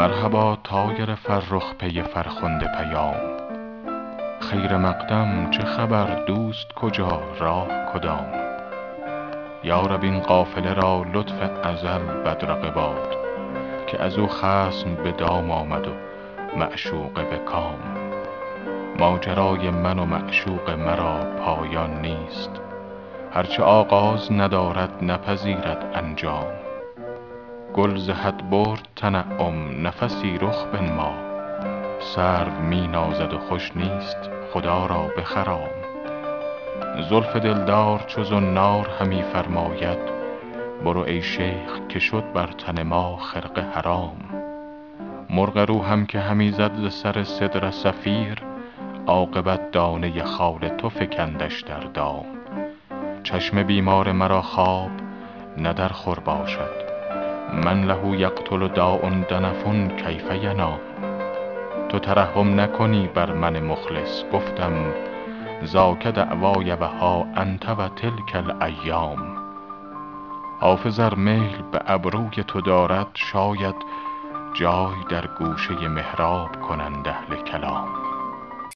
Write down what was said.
مرحبا طایر فرخ پی فرخنده پیام. خیر مقدم چه خبر دوست کجا راه کدام؟ یا رب این قافله را لطف ازل بدرقه باد که از او خصم به دام آمد و معشوقه به کام. ماجرای من و معشوق مرا پایان نیست هر چه آغاز ندارد نپذیرد انجام. گل ز حد برد تنعم نفسی رخ بنما. سرو می نازد و خوش نیست خدا را بخرام. زلف دلدار چو زنار همی فرماید برو ای شیخ که شد بر تن ما خرقه حرام. مرغ روحم که همی زد ز سر سدره صفیر عاقبت دانه خال تو فکندش در دام. چشم بیمار مرا خواب نه در خور باشد. من له یقتل داء دنف کیف ینام تو ترحم نکنی بر من مخلص گفتم ذاک دعوای ها انت و تلک الایام. حافظ ار میل به ابروی تو دارد شاید جای در گوشه محراب کنند اهل کلام.